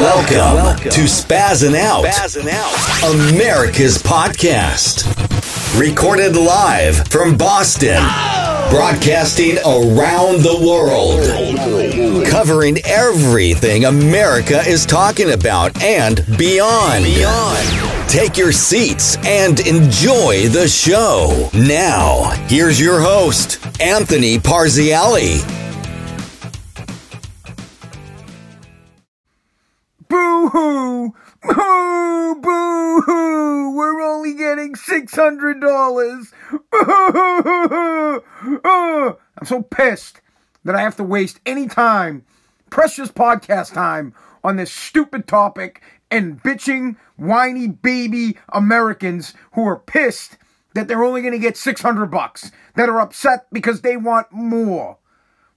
Welcome, Welcome. to Spazzing Out, Out, America's podcast. Recorded live from Boston, oh! broadcasting around the world, covering everything America is talking about and beyond. Beyond. Take your seats and enjoy the show. Now, here's your host, Anthony Parziale. Boo hoo! Boo boo hoo! We're only getting six hundred dollars. I'm so pissed that I have to waste any time, precious podcast time, on this stupid topic and bitching, whiny baby Americans who are pissed that they're only going to get 600 bucks, that are upset because they want more.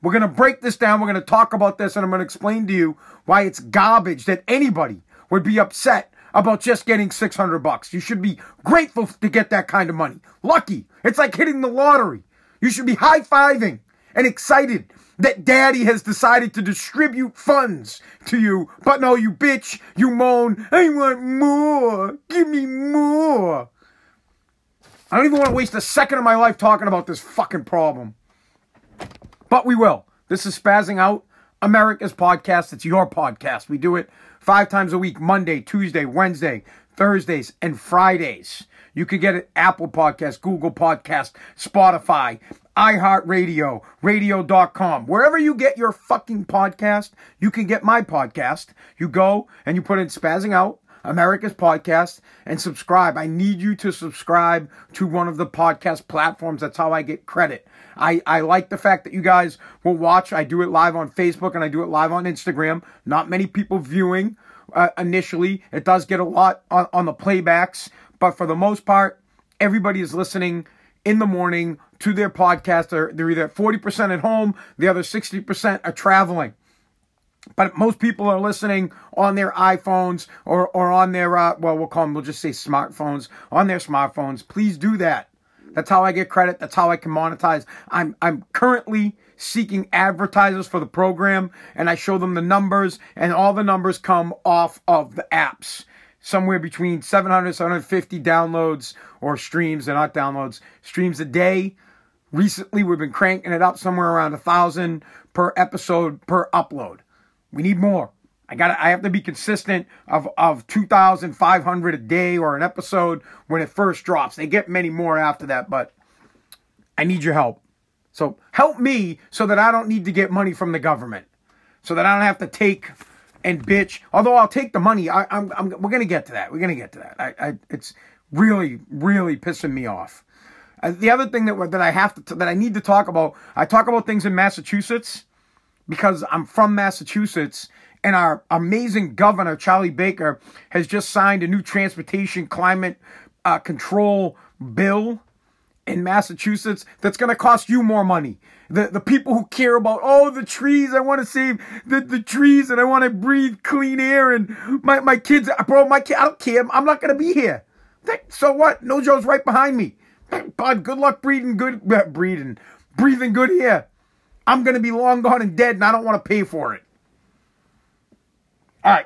We're going to break this down. We're going to talk about this, and I'm going to explain to you why it's garbage that anybody would be upset about just getting 600 bucks. You should be grateful to get that kind of money. Lucky. It's like hitting the lottery. You should be high fiving and excited that daddy has decided to distribute funds to you. But no, you bitch, you moan, I want more. Give me more. I don't even want to waste a second of my life talking about this fucking problem. But we will. This is Spazzing Out, America's podcast. It's your podcast. We do it five times a week Monday, Tuesday, Wednesday, Thursdays, and Fridays. You can get it Apple Podcast, Google Podcast, Spotify, iHeartRadio, radio.com. Wherever you get your fucking podcast, you can get my podcast. You go and you put in Spazzing Out, America's Podcast, and subscribe. I need you to subscribe to one of the podcast platforms. That's how I get credit. I, I like the fact that you guys will watch. I do it live on Facebook and I do it live on Instagram. Not many people viewing uh, initially. It does get a lot on, on the playbacks, but for the most part, everybody is listening in the morning to their podcast. They're, they're either 40% at home, the other 60% are traveling. But most people are listening on their iPhones or, or on their, uh, well, we'll call them, we'll just say smartphones, on their smartphones. Please do that. That's how I get credit. That's how I can monetize. I'm I'm currently seeking advertisers for the program and I show them the numbers and all the numbers come off of the apps. Somewhere between 700 750 downloads or streams, they're not downloads, streams a day. Recently we've been cranking it up somewhere around a thousand per episode per upload. We need more. I got I have to be consistent of of 2500 a day or an episode when it first drops. They get many more after that, but I need your help. So help me so that I don't need to get money from the government. So that I don't have to take and bitch. Although I'll take the money. I, am we're to get to that. We're to get to that. I, I it's really really pissing me off. Uh, the other thing that that I have to that I need to talk about, I talk about things in Massachusetts because I'm from Massachusetts and our amazing governor, Charlie Baker, has just signed a new transportation climate uh, control bill in Massachusetts that's going to cost you more money. The, the people who care about, oh, the trees, I want to save the, the trees and I want to breathe clean air and my, my kids, bro, my kid, I don't care. I'm not going to be here. So what? No Joe's right behind me. Bud, good luck breathing good, uh, breathing, breathing good here. I'm going to be long gone and dead and I don't want to pay for it. All right.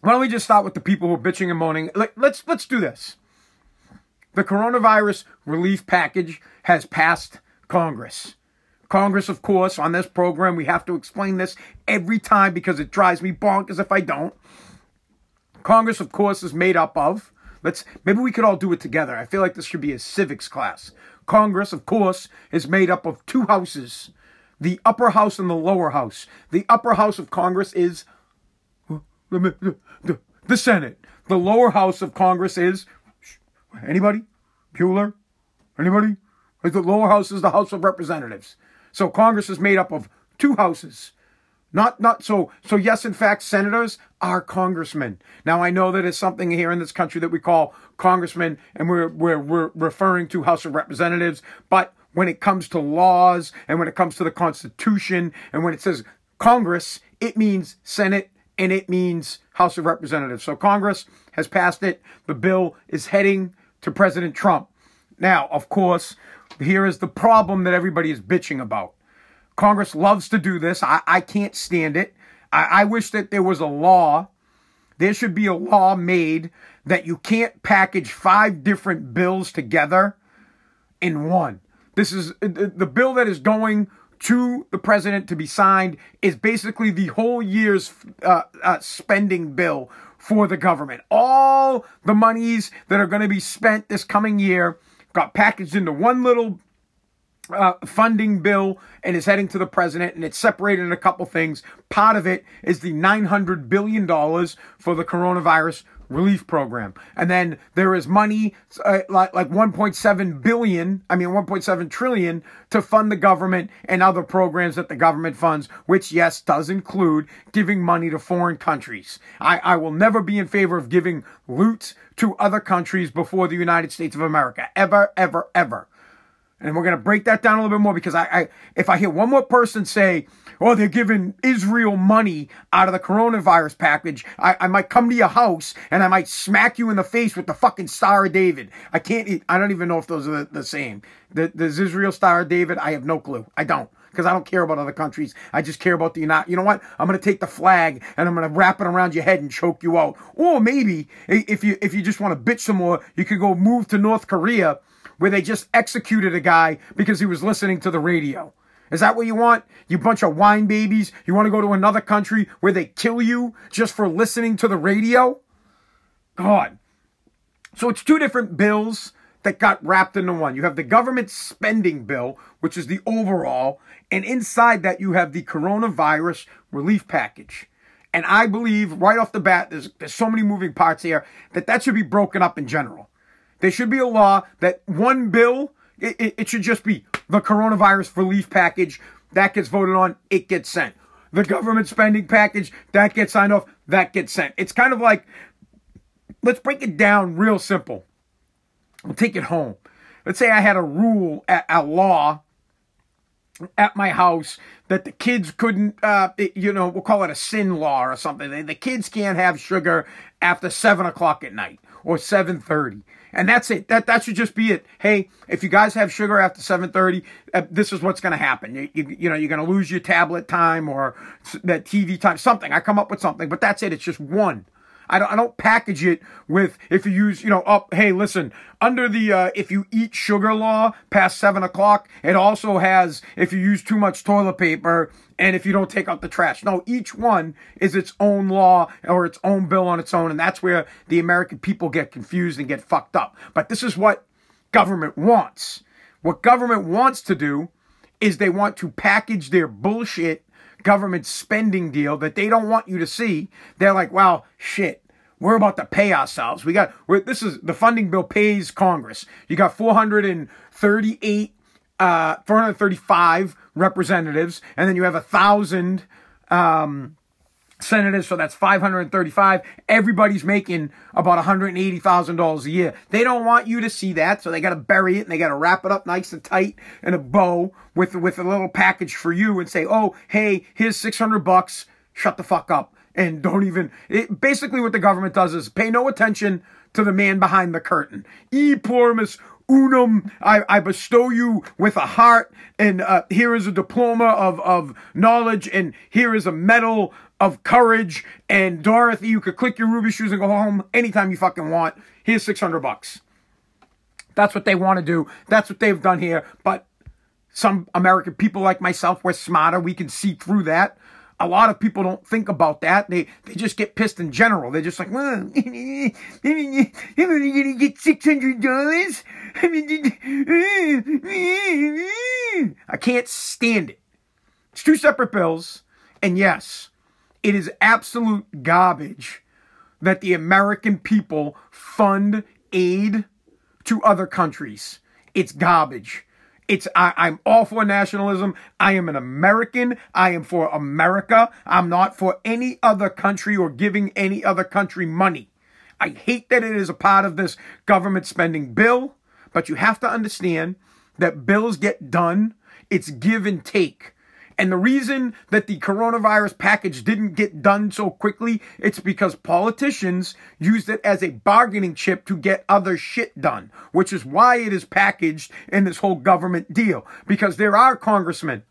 Why don't we just start with the people who are bitching and moaning? Let's let's do this. The coronavirus relief package has passed Congress. Congress, of course, on this program, we have to explain this every time because it drives me bonkers if I don't. Congress, of course, is made up of. Let's maybe we could all do it together. I feel like this should be a civics class. Congress, of course, is made up of two houses the upper house and the lower house. The upper house of Congress is the, Senate. The lower house of Congress is anybody? Bueller? Anybody? The lower house is the House of Representatives. So Congress is made up of two houses. Not not so so yes, in fact, senators are congressmen. Now I know that it's something here in this country that we call congressmen, and we're we're we're referring to House of Representatives, but when it comes to laws and when it comes to the Constitution and when it says Congress, it means Senate and it means House of Representatives. So Congress has passed it. The bill is heading to President Trump. Now, of course, here is the problem that everybody is bitching about. Congress loves to do this. I, I can't stand it. I, I wish that there was a law. There should be a law made that you can't package five different bills together in one. This is the, the bill that is going to the president to be signed is basically the whole year's uh, uh, spending bill for the government. All the monies that are going to be spent this coming year got packaged into one little uh, funding bill and is heading to the president, and it's separated in a couple things. Part of it is the $900 billion for the coronavirus relief program. And then there is money uh, like, like 1.7 billion, I mean 1.7 trillion to fund the government and other programs that the government funds, which yes, does include giving money to foreign countries. I, I will never be in favor of giving loot to other countries before the United States of America. Ever, ever, ever. And we're going to break that down a little bit more because I, I, if I hear one more person say, oh, they're giving Israel money out of the coronavirus package, I, I might come to your house and I might smack you in the face with the fucking Star of David. I can't, I don't even know if those are the, the same. The, does Israel Star of David? I have no clue. I don't because I don't care about other countries. I just care about the United. You know what? I'm going to take the flag and I'm going to wrap it around your head and choke you out. Or maybe if you if you just want to bitch some more, you could go move to North Korea where they just executed a guy because he was listening to the radio. Is that what you want? You bunch of wine babies? You want to go to another country where they kill you just for listening to the radio? God. So it's two different bills that got wrapped into one. You have the government spending bill, which is the overall, and inside that you have the coronavirus relief package. And I believe right off the bat, there's, there's so many moving parts here that that should be broken up in general. There should be a law that one bill, it, it, it should just be the coronavirus relief package. That gets voted on, it gets sent. The government spending package, that gets signed off, that gets sent. It's kind of like, let's break it down real simple. We'll take it home. Let's say I had a rule, a, a law at my house that the kids couldn't, uh, it, you know, we'll call it a sin law or something. The kids can't have sugar after seven o'clock at night or seven thirty. And that's it. That that should just be it. Hey, if you guys have sugar after 7:30, uh, this is what's going to happen. You, you, you know, you're going to lose your tablet time or that TV time, something. I come up with something, but that's it. It's just one. I don't, I don't package it with if you use, you know, up, hey, listen, under the, uh, if you eat sugar law past seven o'clock, it also has if you use too much toilet paper and if you don't take out the trash. No, each one is its own law or its own bill on its own. And that's where the American people get confused and get fucked up. But this is what government wants. What government wants to do is they want to package their bullshit government spending deal that they don't want you to see. They're like, well, shit. We're about to pay ourselves. We got this is the funding bill pays Congress. You got 438 uh 435 representatives and then you have a thousand um senators, so that's 535. Everybody's making about $180,000 a year. They don't want you to see that, so they got to bury it and they got to wrap it up nice and tight in a bow with with a little package for you and say, "Oh, hey, here's 600 bucks. Shut the fuck up." and don't even it, basically what the government does is pay no attention to the man behind the curtain e plurimis unum I, I bestow you with a heart and uh, here is a diploma of, of knowledge and here is a medal of courage and dorothy you could click your ruby shoes and go home anytime you fucking want here's 600 bucks that's what they want to do that's what they've done here but some american people like myself we're smarter we can see through that a lot of people don't think about that. They they just get pissed in general. They're just like, well, I'm gonna get six hundred dollars. I can't stand it. It's two separate bills, and yes, it is absolute garbage that the American people fund aid to other countries. It's garbage. It's I, I'm all for nationalism. I am an American. I am for America. I'm not for any other country or giving any other country money. I hate that it is a part of this government spending bill, but you have to understand that bills get done. It's give and take. And the reason that the coronavirus package didn't get done so quickly, it's because politicians used it as a bargaining chip to get other shit done, which is why it is packaged in this whole government deal. Because there are congressmen,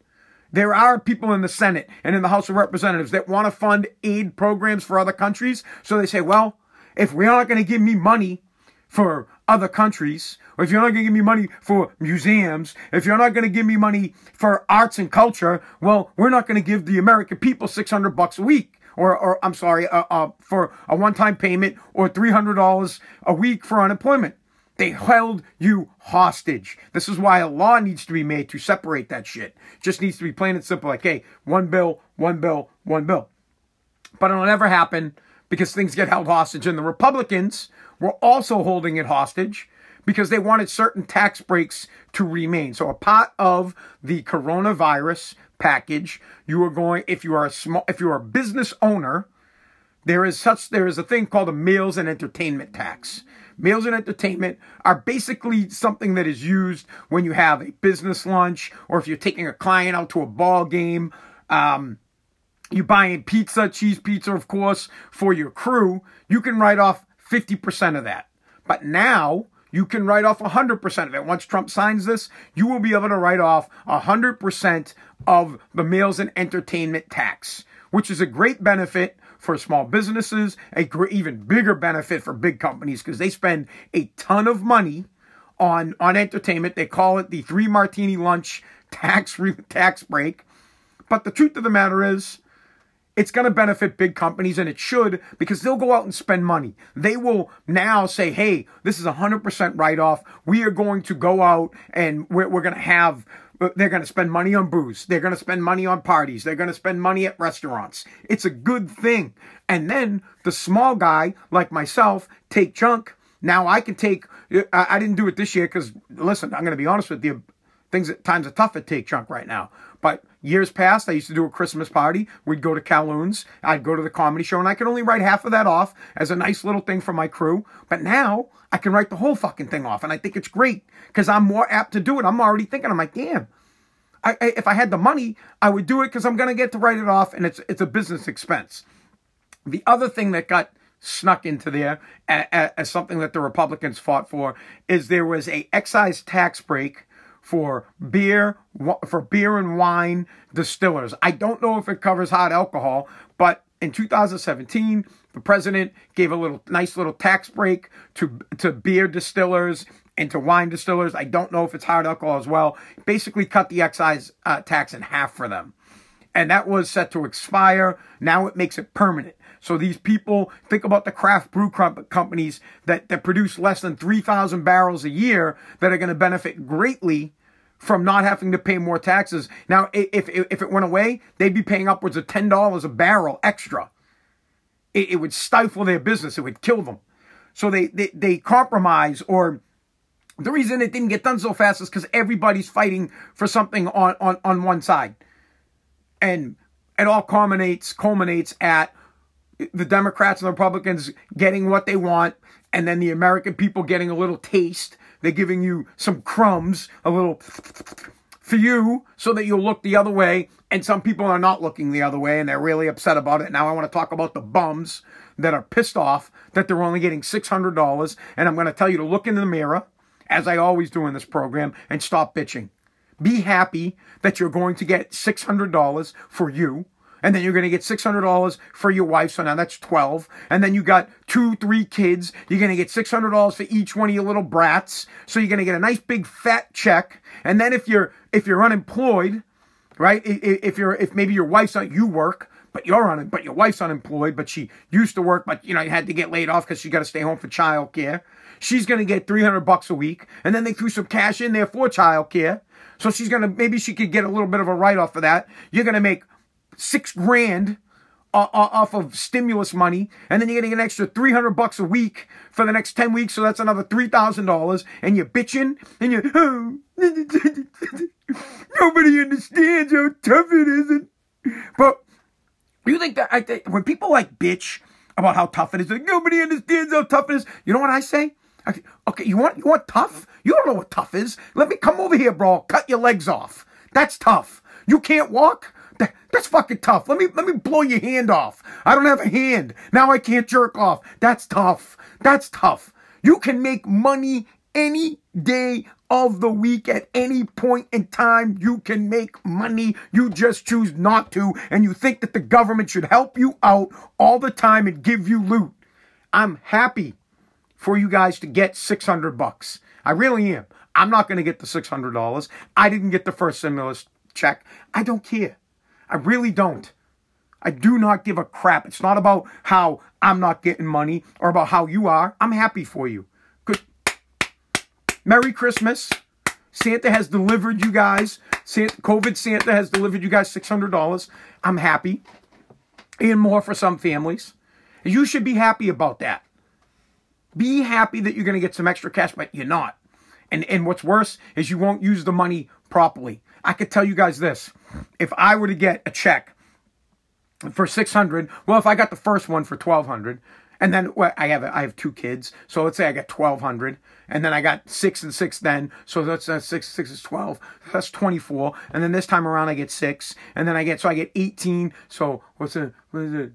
there are people in the Senate and in the House of Representatives that want to fund aid programs for other countries. So they say, well, if we're not going to give me money for other countries, or if you're not going to give me money for museums, if you're not going to give me money for arts and culture, well, we're not going to give the American people 600 bucks a week. Or, or I'm sorry, uh, uh, for a one-time payment or $300 a week for unemployment. They held you hostage. This is why a law needs to be made to separate that shit. Just needs to be plain and simple like, hey, one bill, one bill, one bill. But it'll never happen because things get held hostage. And the Republicans were also holding it hostage because they wanted certain tax breaks to remain. So a part of the coronavirus package, you are going if you are a small if you are a business owner, there is such there is a thing called a meals and entertainment tax. Meals and entertainment are basically something that is used when you have a business lunch or if you're taking a client out to a ball game. Um, you're buying pizza, cheese pizza, of course, for your crew. You can write off 50% of that. But now you can write off 100% of it. Once Trump signs this, you will be able to write off 100% of the meals and entertainment tax, which is a great benefit for small businesses, a great, even bigger benefit for big companies because they spend a ton of money on on entertainment. They call it the three martini lunch tax tax break. But the truth of the matter is, it's going to benefit big companies and it should because they'll go out and spend money. They will now say, hey, this is a 100% write off. We are going to go out and we're, we're going to have, they're going to spend money on booze. They're going to spend money on parties. They're going to spend money at restaurants. It's a good thing. And then the small guy like myself take chunk. Now I can take, I didn't do it this year because listen, I'm going to be honest with you. Things times are tough at take chunk right now. But years past, I used to do a Christmas party. We'd go to Calhoun's. I'd go to the comedy show, and I could only write half of that off as a nice little thing for my crew. But now I can write the whole fucking thing off, and I think it's great because I'm more apt to do it. I'm already thinking, I'm like, damn. I, I, if I had the money, I would do it because I'm going to get to write it off, and it's it's a business expense. The other thing that got snuck into there as, as something that the Republicans fought for is there was a excise tax break for beer for beer and wine distillers. I don't know if it covers hot alcohol, but in 2017, the president gave a little nice little tax break to to beer distillers and to wine distillers. I don't know if it's hard alcohol as well. Basically, cut the excise uh, tax in half for them, and that was set to expire. Now it makes it permanent. So these people think about the craft brew companies that, that produce less than 3,000 barrels a year that are going to benefit greatly from not having to pay more taxes. Now, if, if it went away, they'd be paying upwards of $10 a barrel extra. It, it would stifle their business. It would kill them. So they, they, they compromise or the reason it didn't get done so fast is because everybody's fighting for something on, on, on one side. And it all culminates culminates at the Democrats and the Republicans getting what they want, and then the American people getting a little taste. They're giving you some crumbs, a little for you, so that you'll look the other way. And some people are not looking the other way, and they're really upset about it. Now I want to talk about the bums that are pissed off that they're only getting $600. And I'm going to tell you to look in the mirror, as I always do in this program, and stop bitching. Be happy that you're going to get $600 for you and then you're going to get $600 for your wife. So now that's 12. And then you got two, three kids. You're going to get $600 for each one of your little brats. So you're going to get a nice big fat check. And then if you're, if you're unemployed, right? If you're, if maybe your wife's not, you work, but you're on but your wife's unemployed, but she used to work, but you know, you had to get laid off because she got to stay home for childcare. She's going to get 300 bucks a week. And then they threw some cash in there for childcare. So she's going to, maybe she could get a little bit of a write off for that. You're going to make six grand uh, uh, off of stimulus money, and then you're getting an extra 300 bucks a week for the next 10 weeks, so that's another $3,000, and you're bitching, and you're, oh, nobody understands how tough it is. But you think that I think when people like bitch about how tough it is, like nobody understands how tough it is. You know what I say? okay, you want you want tough? You don't know what tough is. Let me come over here, bro. Cut your legs off. That's tough. You can't walk? That, that's fucking tough. Let me let me blow your hand off. I don't have a hand. Now I can't jerk off. That's tough. That's tough. You can make money any day of the week at any point in time. You can make money. You just choose not to. And you think that the government should help you out all the time and give you loot. I'm happy for you guys to get 600 bucks. I really am. I'm not going to get the $600. I didn't get the first stimulus check. I don't care. I really don't. I do not give a crap. It's not about how I'm not getting money or about how you are. I'm happy for you. Good. Merry Christmas. Santa has delivered you guys. Santa, COVID Santa has delivered you guys $600. I'm happy. And more for some families. You should be happy about that. Be happy that you're going to get some extra cash, but you're not. And, and what's worse is you won't use the money properly. I could tell you guys this. If I were to get a check for 600, well, if I got the first one for 1200, and then well, I have I have two kids, so let's say I got 1200, and then I got six and six then, so that's uh, six six is 12, that's 24, and then this time around I get six, and then I get so I get 18. So what's it? What is it?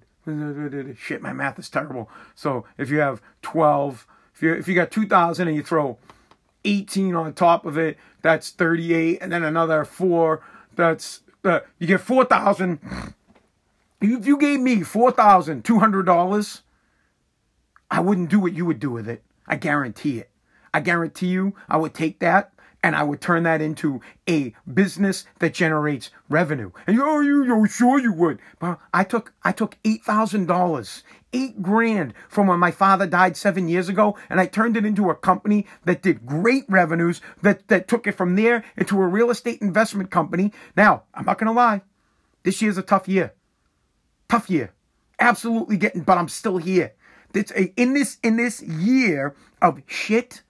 Shit, my math is terrible. So if you have 12, if you if you got 2000 and you throw 18 on top of it, that's 38, and then another four, that's uh, you get 4,000. If you gave me $4,200, I wouldn't do what you would do with it. I guarantee it. I guarantee you I would take that and I would turn that into a business that generates revenue. And oh, you, you sure you would. But I took, I took eight thousand dollars, eight grand from when my father died seven years ago, and I turned it into a company that did great revenues. That that took it from there into a real estate investment company. Now I'm not gonna lie, this year's a tough year, tough year, absolutely getting. But I'm still here. It's a in this in this year of shit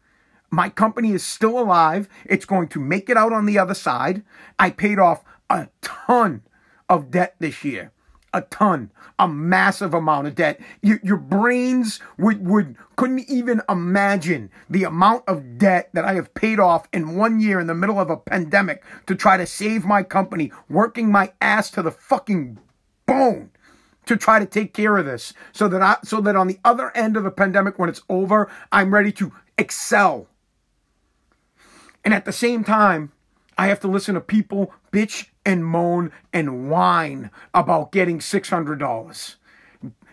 my company is still alive. It's going to make it out on the other side. I paid off a ton of debt this year. A ton, a massive amount of debt. Your, your brains would, would couldn't even imagine the amount of debt that I have paid off in one year in the middle of a pandemic to try to save my company, working my ass to the fucking bone to try to take care of this so that I so that on the other end of the pandemic when it's over, I'm ready to excel and at the same time, I have to listen to people bitch and moan and whine about getting $600.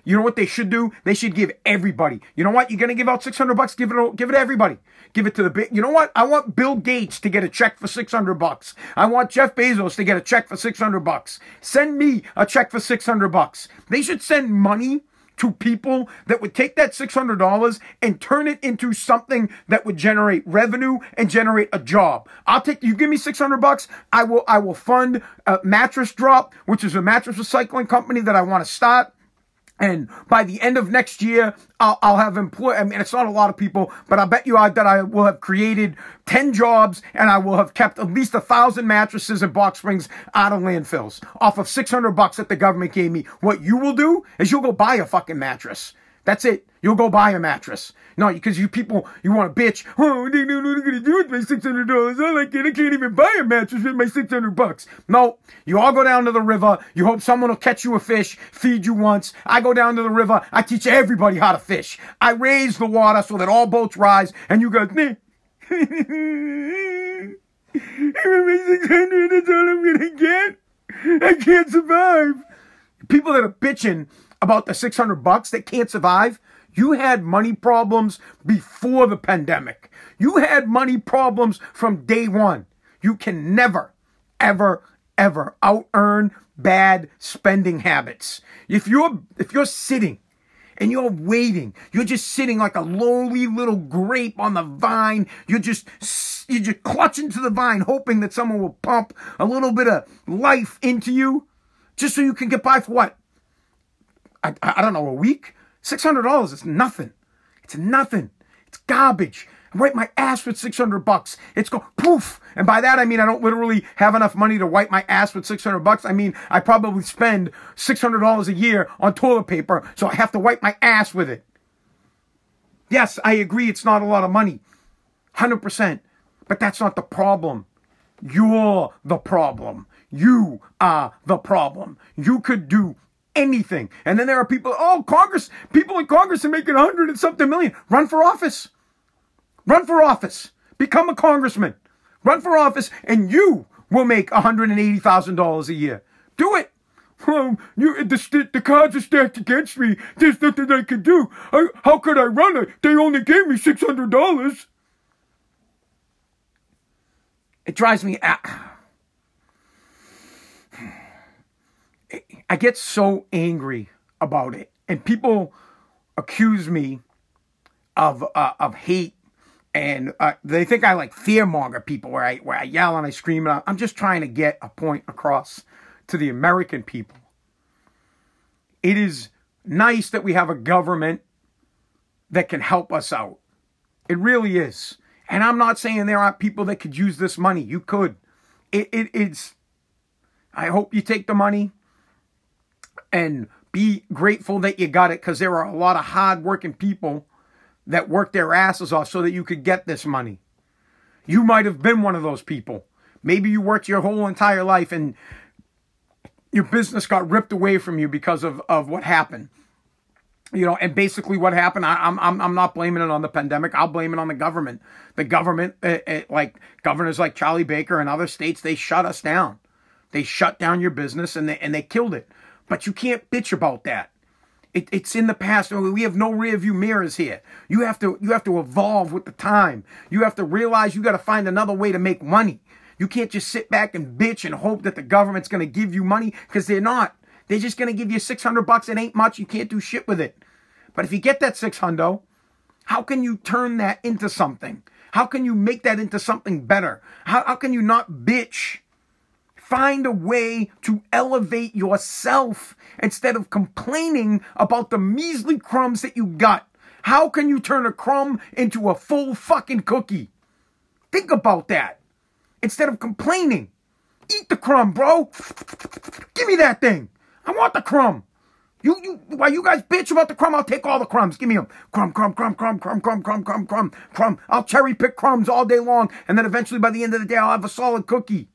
You know what they should do? They should give everybody. You know what? You're gonna give out 600 bucks. Give it. Give it to everybody. Give it to the. You know what? I want Bill Gates to get a check for 600 bucks. I want Jeff Bezos to get a check for 600 bucks. Send me a check for 600 bucks. They should send money to people that would take that $600 and turn it into something that would generate revenue and generate a job. I'll take you give me 600 bucks, I will I will fund a mattress drop, which is a mattress recycling company that I want to start. And by the end of next year, I'll, I'll have employed, I mean, it's not a lot of people, but I bet you I, that I will have created 10 jobs and I will have kept at least a thousand mattresses and box springs out of landfills off of 600 bucks that the government gave me. What you will do is you'll go buy a fucking mattress. That's it. You'll go buy a mattress. No, because you people, you want to bitch. Oh, they don't know what they're going to do with my $600. I like it. I can't even buy a mattress with my 600 bucks. No, you all go down to the river. You hope someone will catch you a fish, feed you once. I go down to the river. I teach everybody how to fish. I raise the water so that all boats rise and you go, my 600, that's all I'm going to get. I can't survive. People that are bitching about the 600 bucks that can't survive. You had money problems before the pandemic. You had money problems from day one. You can never, ever, ever out earn bad spending habits. If you're, if you're sitting and you're waiting, you're just sitting like a lowly little grape on the vine. You're just, you're just clutching to the vine, hoping that someone will pump a little bit of life into you just so you can get by for what? I, I don't know, a week? $600 is nothing. It's nothing. It's garbage. I wipe my ass with 600 bucks. It's go poof. And by that, I mean, I don't literally have enough money to wipe my ass with 600 bucks. I mean, I probably spend $600 a year on toilet paper. So I have to wipe my ass with it. Yes, I agree. It's not a lot of money. 100%. But that's not the problem. You're the problem. You are the problem. You could do anything. And then there are people, oh, Congress, people in Congress are making a hundred and something million. Run for office. Run for office. Become a congressman. Run for office, and you will make $180,000 a year. Do it. Well, you, the, the cards are stacked against me. There's nothing I can do. I, how could I run it? They only gave me $600. It drives me out. I get so angry about it. And people accuse me of uh, of hate and uh, they think I like fearmonger people where I where I yell and I scream. And I'm just trying to get a point across to the American people. It is nice that we have a government that can help us out. It really is. And I'm not saying there aren't people that could use this money. You could. It, it, it's. I hope you take the money and be grateful that you got it because there are a lot of hardworking people that worked their asses off so that you could get this money. You might have been one of those people. Maybe you worked your whole entire life and your business got ripped away from you because of, of what happened. You know, and basically what happened, I, am I'm, I'm not blaming it on the pandemic. I'll blame it on the government. The government, it, it, like governors like Charlie Baker and other states, they shut us down. They shut down your business and they, and they killed it. But you can't bitch about that. It, it's in the past. Oh, we have no rear view mirrors here. You have to you have to evolve with the time. You have to realize you got to find another way to make money. You can't just sit back and bitch and hope that the government's going to give you money because they're not. They're just going to give you 600 bucks. It ain't much. You can't do shit with it. But if you get that 600, how can you turn that into something? How can you make that into something better? How, how can you not bitch Find a way to elevate yourself instead of complaining about the measly crumbs that you got. How can you turn a crumb into a full fucking cookie? Think about that. Instead of complaining, eat the crumb, bro. Give me that thing. I want the crumb. You, you, while you guys bitch about the crumb, I'll take all the crumbs. Give me them. Crumb, crumb, crumb, crumb, crumb, crumb, crumb, crumb, crumb, crumb. I'll cherry pick crumbs all day long, and then eventually by the end of the day, I'll have a solid cookie.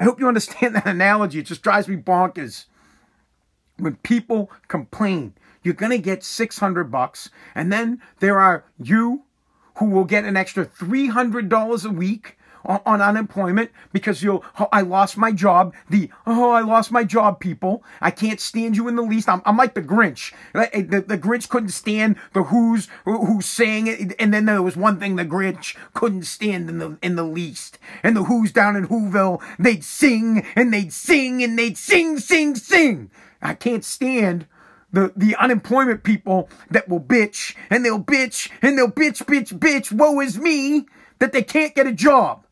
I hope you understand that analogy. It just drives me bonkers. When people complain, you're going to get 600 bucks and then there are you who will get an extra $300 a week on, on unemployment because you'll, oh, I lost my job. The, oh, I lost my job, people. I can't stand you in the least. I'm, I'm like the Grinch. The, eh, the, the Grinch couldn't stand the Who's, who sang it. And then there was one thing the Grinch couldn't stand in the, in the least. And the Who's down in Whoville, they'd sing and they'd sing and they'd sing, sing, sing. I can't stand the, the unemployment people that will bitch and they'll bitch and they'll bitch, bitch, bitch. Woe is me that they can't get a job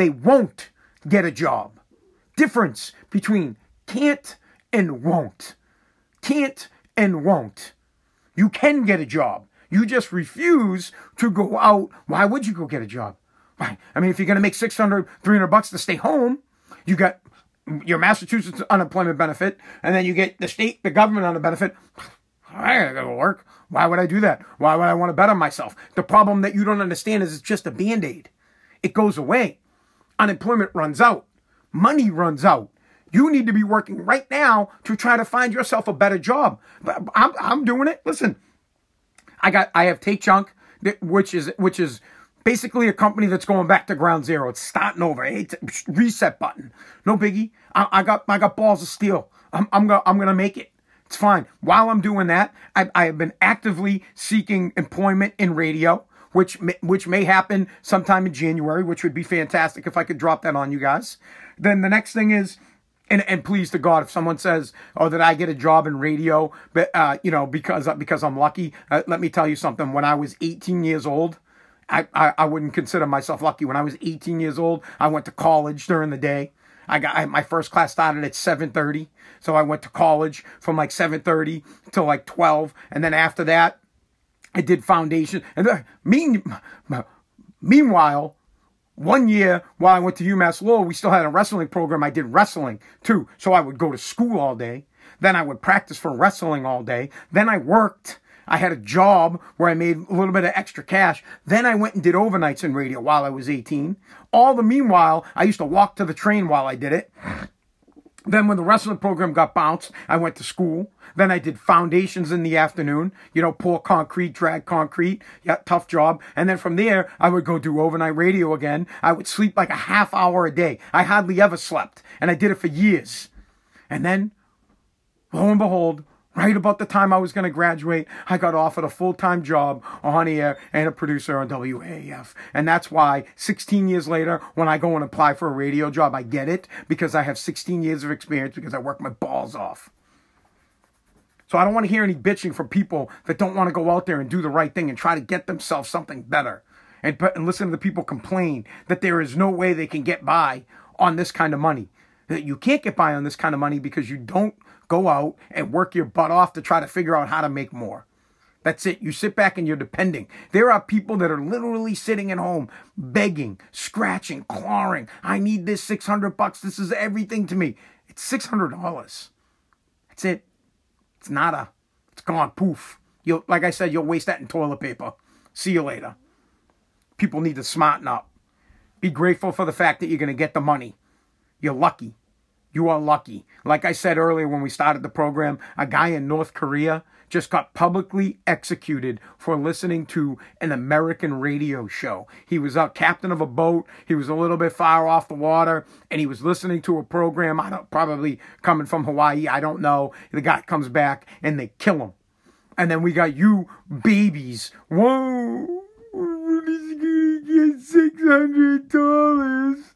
they won't get a job. Difference between can't and won't. Can't and won't. You can get a job. You just refuse to go out. Why would you go get a job? Why? I mean, if you're going to make 600, 300 bucks to stay home, you got your Massachusetts unemployment benefit, and then you get the state, the government on the benefit. Go to work. Why would I do that? Why would I want to bet on myself? The problem that you don't understand is it's just a band aid. It goes away unemployment runs out, money runs out. You need to be working right now to try to find yourself a better job. But I'm, I'm doing it. Listen, I got I have Take Chunk, which is which is basically a company that's going back to ground zero. It's starting over. Hey, reset button. No biggie. I, I, got I got balls of steel. I'm I'm gonna I'm gonna make it. It's fine. While I'm doing that, I, I have been actively seeking employment in radio which may, which may happen sometime in January, which would be fantastic if I could drop that on you guys. Then the next thing is, and, and please to God, if someone says, "Oh, that I get a job in radio," but uh, you know, because because I'm lucky, uh, let me tell you something. When I was 18 years old, I, I, I wouldn't consider myself lucky. When I was 18 years old, I went to college during the day. I got I, my first class started at 7:30, so I went to college from like 7:30 till like 12, and then after that, I did foundation. And uh, mean, meanwhile, one year while I went to UMass Lowell, we still had a wrestling program. I did wrestling too. So I would go to school all day. Then I would practice for wrestling all day. Then I worked I had a job where I made a little bit of extra cash. Then I went and did overnights in radio while I was 18. All the meanwhile, I used to walk to the train while I did it. Then when the rest of the program got bounced, I went to school. Then I did foundations in the afternoon, you know, pour concrete, drag concrete. Yeah, tough job. And then from there, I would go do overnight radio again. I would sleep like a half hour a day. I hardly ever slept. And I did it for years. And then, lo and behold, right about the time I was going to graduate, I got offered a full time job on air and a producer on WAAF. And that's why 16 years later, when I go and apply for a radio job, I get it because I have 16 years of experience because I work my balls off. So I don't want to hear any bitching from people that don't want to go out there and do the right thing and try to get themselves something better. And, and listen to the people complain that there is no way they can get by on this kind of money. That you can't get by on this kind of money because you don't go out and work your butt off to try to figure out how to make more. That's it. You sit back and you're depending. There are people that are literally sitting at home begging, scratching, clawing. I need this 600 bucks. This is everything to me. It's $600. That's it. It's nada. It's gone. Poof. You'll, like I said, you'll waste that in toilet paper. See you later. People need to smarten up. Be grateful for the fact that you're going to get the money. You're lucky. You are lucky. Like I said earlier when we started the program, a guy in North Korea just got publicly executed for listening to an American radio show. He was a captain of a boat. He was a little bit far off the water and he was listening to a program. I don't probably coming from Hawaii. I don't know. The guy comes back and they kill him. And then we got you babies. Whoa. Six hundred dollars.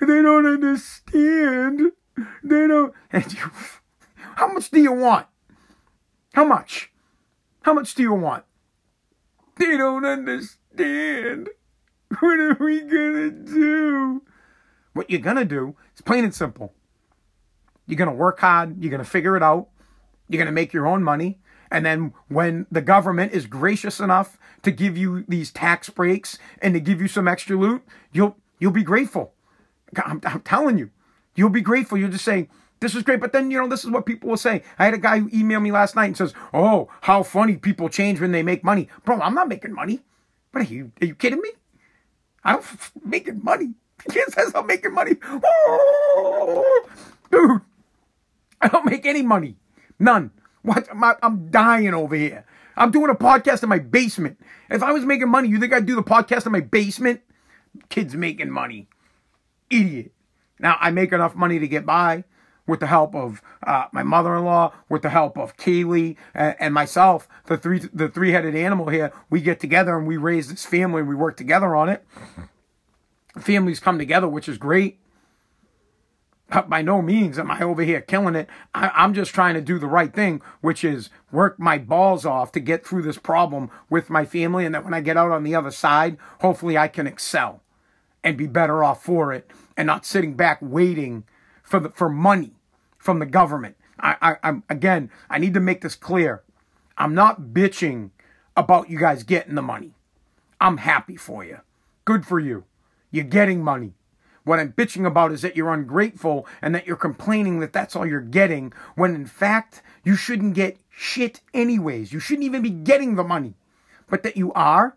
They don't understand. They don't. And you, how much do you want? How much? How much do you want? They don't understand. What are we gonna do? What you're gonna do is plain and simple. You're gonna work hard, you're gonna figure it out, you're gonna make your own money, and then when the government is gracious enough to give you these tax breaks and to give you some extra loot, you'll you'll be grateful. I'm, I'm telling you, you'll be grateful. You'll just say, this is great. But then, you know, this is what people will say. I had a guy who emailed me last night and says, Oh, how funny people change when they make money. Bro, I'm not making money. But are you, are you kidding me? I don't f- making money. He says I'm making money. Oh, dude, I don't make any money. None. What? I'm, I'm dying over here. I'm doing a podcast in my basement. If I was making money, you think I'd do the podcast in my basement? Kids making money. Idiot. Now, I make enough money to get by with the help of uh, my mother-in-law, with the help of Kaylee and, and myself, the three the three-headed animal here. We get together and we raise this family. and We work together on it. Families come together, which is great. But by no means am I over here killing it. I, I'm just trying to do the right thing, which is work my balls off to get through this problem with my family. And that when I get out on the other side, hopefully I can excel and be better off for it and not sitting back waiting for the for money from the government. I, I I'm again, I need to make this clear. I'm not bitching about you guys getting the money. I'm happy for you. Good for you. You're getting money. What I'm bitching about is that you're ungrateful and that you're complaining that that's all you're getting when in fact you shouldn't get shit anyways. You shouldn't even be getting the money. But that you are,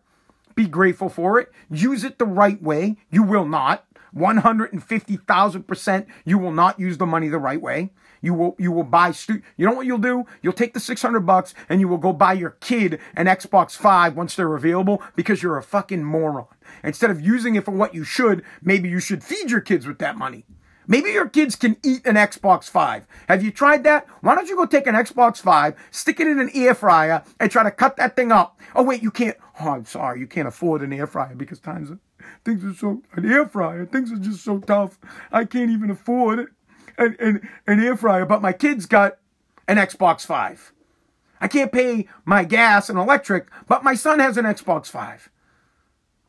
be grateful for it. Use it the right way. You will not. 150,000% you will not use the money the right way. You will you will buy stu- you know what you'll do? You'll take the 600 bucks and you will go buy your kid an Xbox 5 once they're available because you're a fucking moron. Instead of using it for what you should, maybe you should feed your kids with that money. Maybe your kids can eat an Xbox 5. Have you tried that? Why don't you go take an Xbox 5, stick it in an air fryer, and try to cut that thing up? Oh, wait, you can't. Oh, I'm sorry. You can't afford an air fryer because times Things are so an air fryer. Things are just so tough. I can't even afford an, an, an air fryer. But my kids got an Xbox Five. I can't pay my gas and electric, but my son has an Xbox Five.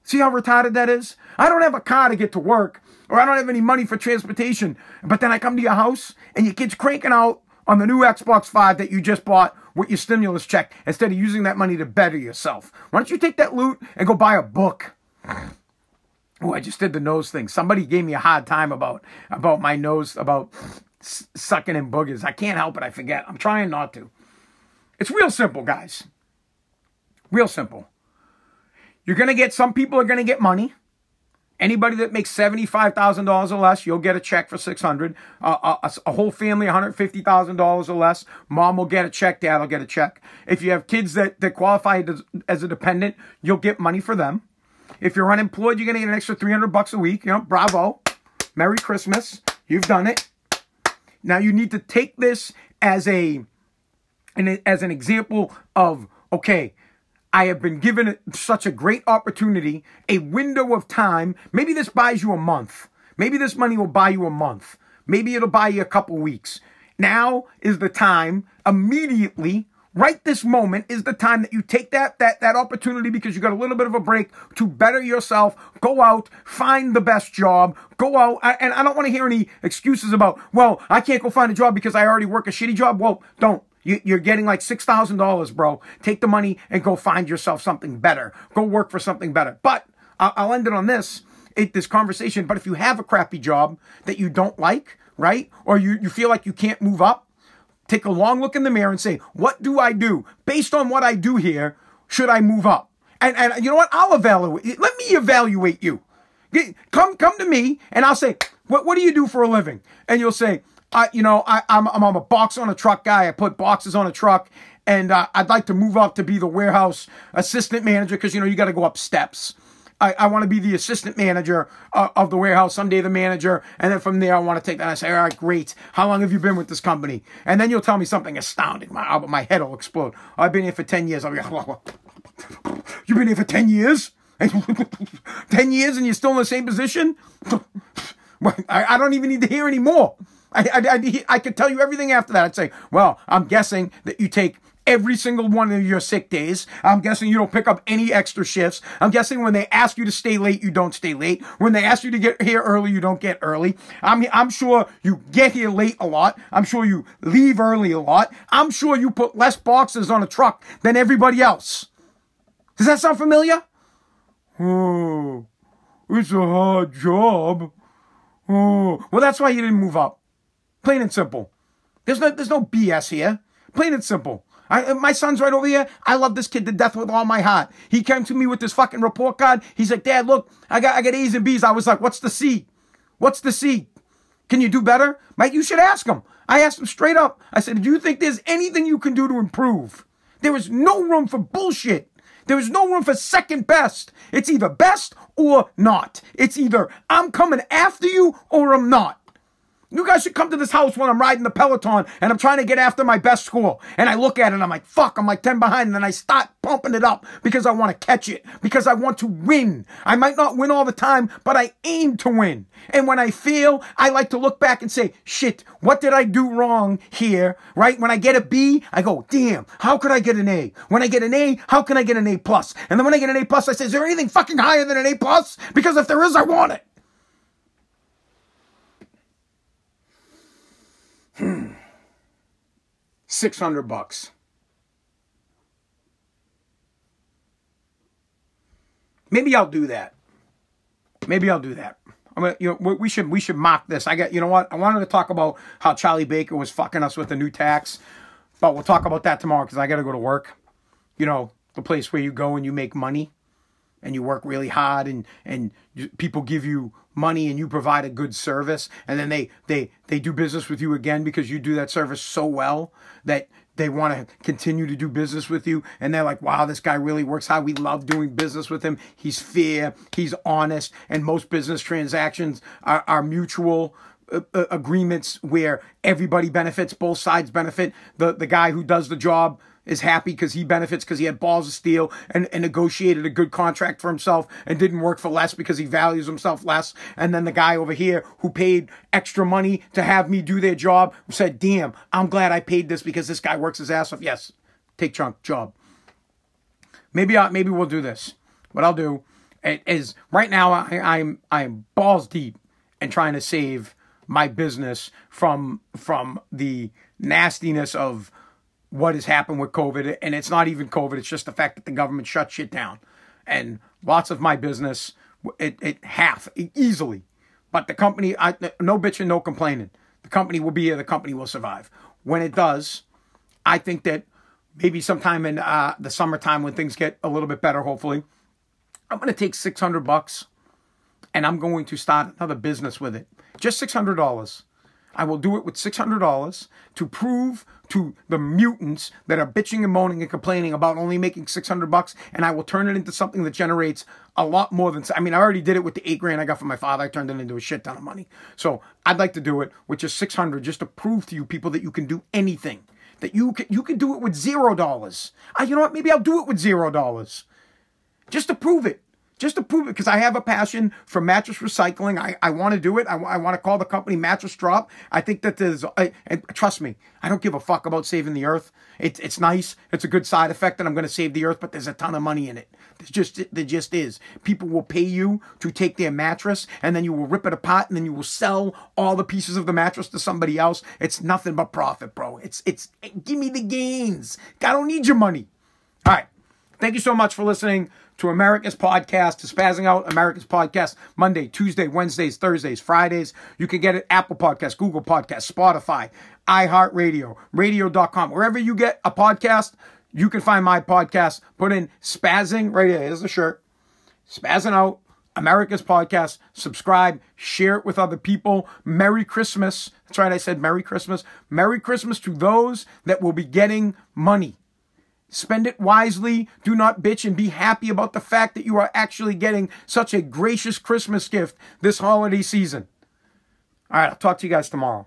See how retarded that is? I don't have a car to get to work, or I don't have any money for transportation. But then I come to your house and your kid's cranking out on the new Xbox 5 that you just bought with your stimulus check instead of using that money to better yourself. Why don't you take that loot and go buy a book? Oh, I just did the nose thing. Somebody gave me a hard time about about my nose, about sucking in boogers. I can't help it. I forget. I'm trying not to. It's real simple, guys. Real simple. You're going to get, some people are going to get money. Anybody that makes $75,000 or less, you'll get a check for 600. Uh, a, a, whole family, $150,000 or less, mom will get a check, dad will get a check. If you have kids that, that qualify as a dependent, you'll get money for them. If you're unemployed, you're going to get an extra 300 bucks a week. You know, bravo. Merry Christmas. You've done it. Now you need to take this as a, an, as an example of, okay, I have been given such a great opportunity, a window of time. Maybe this buys you a month. Maybe this money will buy you a month. Maybe it'll buy you a couple weeks. Now is the time immediately right this moment is the time that you take that that that opportunity because you got a little bit of a break to better yourself go out find the best job go out and i don't want to hear any excuses about well i can't go find a job because i already work a shitty job well don't you, are getting like $6,000, bro. Take the money and go find yourself something better. Go work for something better. But I'll end it on this, it, this conversation. But if you have a crappy job that you don't like, right? Or you, you feel like you can't move up, take a long look in the mirror and say, what do I do? Based on what I do here, should I move up? And, and you know what? I'll evaluate. Let me evaluate you. Come, come to me and I'll say, what, what do you do for a living? And you'll say, I, you know, I, I'm, I'm a box on a truck guy. I put boxes on a truck, and uh, I'd like to move up to be the warehouse assistant manager because you know you got to go up steps. I, I want to be the assistant manager uh, of the warehouse, someday the manager, and then from there I want to take that. I say, all right, great. How long have you been with this company? And then you'll tell me something astounding. My my head will explode. I've been here for ten years. I'll be like, you've been here for ten years. 10 years and you're still in the same position? I, I don't even need to hear any more. I, I, I, I could tell you everything after that. I'd say, well, I'm guessing that you take every single one of your sick days. I'm guessing you don't pick up any extra shifts. I'm guessing when they ask you to stay late, you don't stay late. When they ask you to get here early, you don't get early. I'm, I'm sure you get here late a lot. I'm sure you leave early a lot. I'm sure you put less boxes on a truck than everybody else. Does that sound familiar? Oh, it's a hard job. Oh, well, that's why you didn't move up. Plain and simple. There's no, there's no BS here. Plain and simple. I, uh, my son's right over here. I love this kid to death with all my heart. He came to me with this fucking report card. He's like, Dad, look, I got, I got A's and B's. I was like, what's the C? What's the C? Can you do better? Mike, you should ask him. I asked him straight up. I said, do you think there's anything you can do to improve? There is no room for bullshit. There is no room for second best. It's either best or not. It's either I'm coming after you or I'm not. You guys should come to this house when I'm riding the Peloton and I'm trying to get after my best score. And I look at it and I'm like, fuck, I'm like 10 behind. And then I start pumping it up because I want to catch it, because I want to win. I might not win all the time, but I aim to win. And when I fail, I like to look back and say, shit, what did I do wrong here? Right? When I get a B, I go, damn, how could I get an A? When I get an A, how can I get an A plus? And then when I get an A plus, I say, is there anything fucking higher than an A plus? Because if there is, I want it. 600 bucks. Maybe I'll do that. Maybe I'll do that. I mean, you know, we should we should mock this. I got you know what? I wanted to talk about how Charlie Baker was fucking us with the new tax, but we'll talk about that tomorrow because I got to go to work. You know, the place where you go and you make money, and you work really hard, and and people give you money and you provide a good service and then they they they do business with you again because you do that service so well that they want to continue to do business with you and they're like wow this guy really works hard. We love doing business with him. He's fair. He's honest. And most business transactions are, are mutual uh, uh agreements where everybody benefits both sides benefit. The the guy who does the job is happy because he benefits because he had balls of steel and, and negotiated a good contract for himself and didn't work for less because he values himself less. And then the guy over here who paid extra money to have me do their job said, damn, I'm glad I paid this because this guy works his ass off. Yes, take chunk job. Maybe I, maybe we'll do this. What I'll do is right now I, I'm I'm balls deep and trying to save my business from from the nastiness of what has happened with COVID. And it's not even COVID, it's just the fact that the government shut shit down. And lots of my business, it, it half easily. But the company, I, no bitching, no complaining. The company will be here, the company will survive. When it does, I think that maybe sometime in uh, the summertime when things get a little bit better, hopefully. I'm going to take 600 bucks and I'm going to start another business with it. Just $600. I will do it with $600 to prove to the mutants that are bitching and moaning and complaining about only making 600 bucks and I will turn it into something that generates a lot more than I mean I already did it with the 8 grand I got from my father I turned it into a shit ton of money. So, I'd like to do it with just 600 just to prove to you people that you can do anything. That you can you can do it with 0 dollars. Uh, you know what? Maybe I'll do it with 0 dollars. Just to prove it just to prove it because I have a passion for mattress recycling. I, I want to do it. I, I want to call the company Mattress Drop. I think that there's, I, and trust me, I don't give a fuck about saving the earth. It's it's nice. It's a good side effect that I'm going to save the earth, but there's a ton of money in it. There's just there just is. People will pay you to take their mattress and then you will rip it apart and then you will sell all the pieces of the mattress to somebody else. It's nothing but profit, bro. It's it's give me the gains. I don't need your money. All right. Thank you so much for listening to America's Podcast, to Spazzing Out America's Podcast, Monday, Tuesday, Wednesdays, Thursdays, Fridays. You can get it Apple Podcast, Google Podcast, Spotify, iHeartRadio, radio.com. Wherever you get a podcast, you can find my podcast. Put in Spazzing right here. Here's the shirt. Spazzing Out America's Podcast. Subscribe, share it with other people. Merry Christmas. That's right, I said Merry Christmas. Merry Christmas to those that will be getting money. Spend it wisely. Do not bitch and be happy about the fact that you are actually getting such a gracious Christmas gift this holiday season. All right, I'll talk to you guys tomorrow.